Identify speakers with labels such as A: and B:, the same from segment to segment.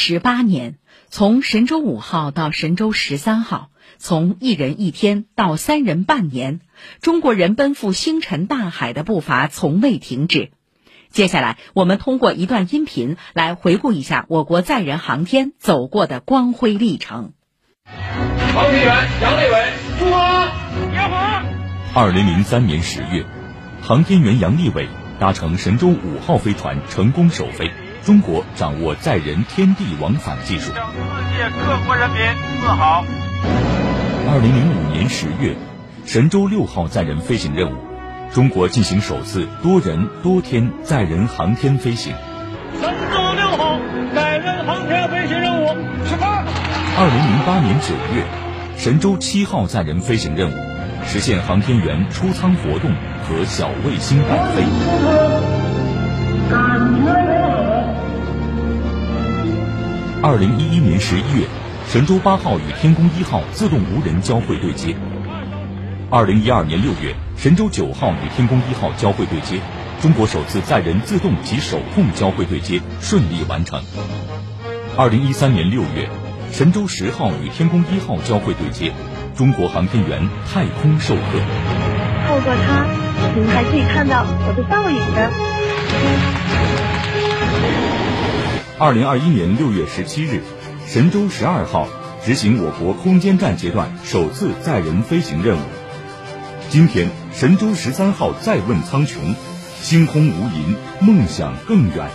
A: 十八年，从神舟五号到神舟十三号，从一人一天到三人半年，中国人奔赴星辰大海的步伐从未停止。接下来，我们通过一段音频来回顾一下我国载人航天走过的光辉历程。
B: 航天员杨利伟，出发！
C: 你好。
D: 二零零三年十月，航天员杨利伟搭乘神舟五号飞船成功首飞。中国掌握载人天地往返技术，
C: 向世界各国人民自豪。
D: 二零零五年十月，神舟六号载人飞行任务，中国进行首次多人多天载人航天飞行。
C: 神舟六号载人航天飞行任务出发。
D: 二零零八年九月，神舟七号载人飞行任务，实现航天员出舱活动和小卫星伴飞。感觉。二零一一年十一月，神舟八号与天宫一号自动无人交会对接。二零一二年六月，神舟九号与天宫一号交会对接，中国首次载人自动及手控交会对接顺利完成。二零一三年六月，神舟十号与天宫一号交会对接，中国航天员太空授课。
E: 透过它，您还可以看到我的倒影的。
D: 二零二一年六月十七日，神舟十二号执行我国空间站阶段首次载人飞行任务。今天，神舟十三号再问苍穹，星空无垠，梦想更远。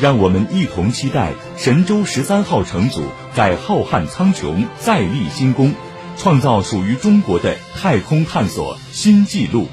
D: 让我们一同期待神舟十三号乘组在浩瀚苍穹再立新功，创造属于中国的太空探索新纪录。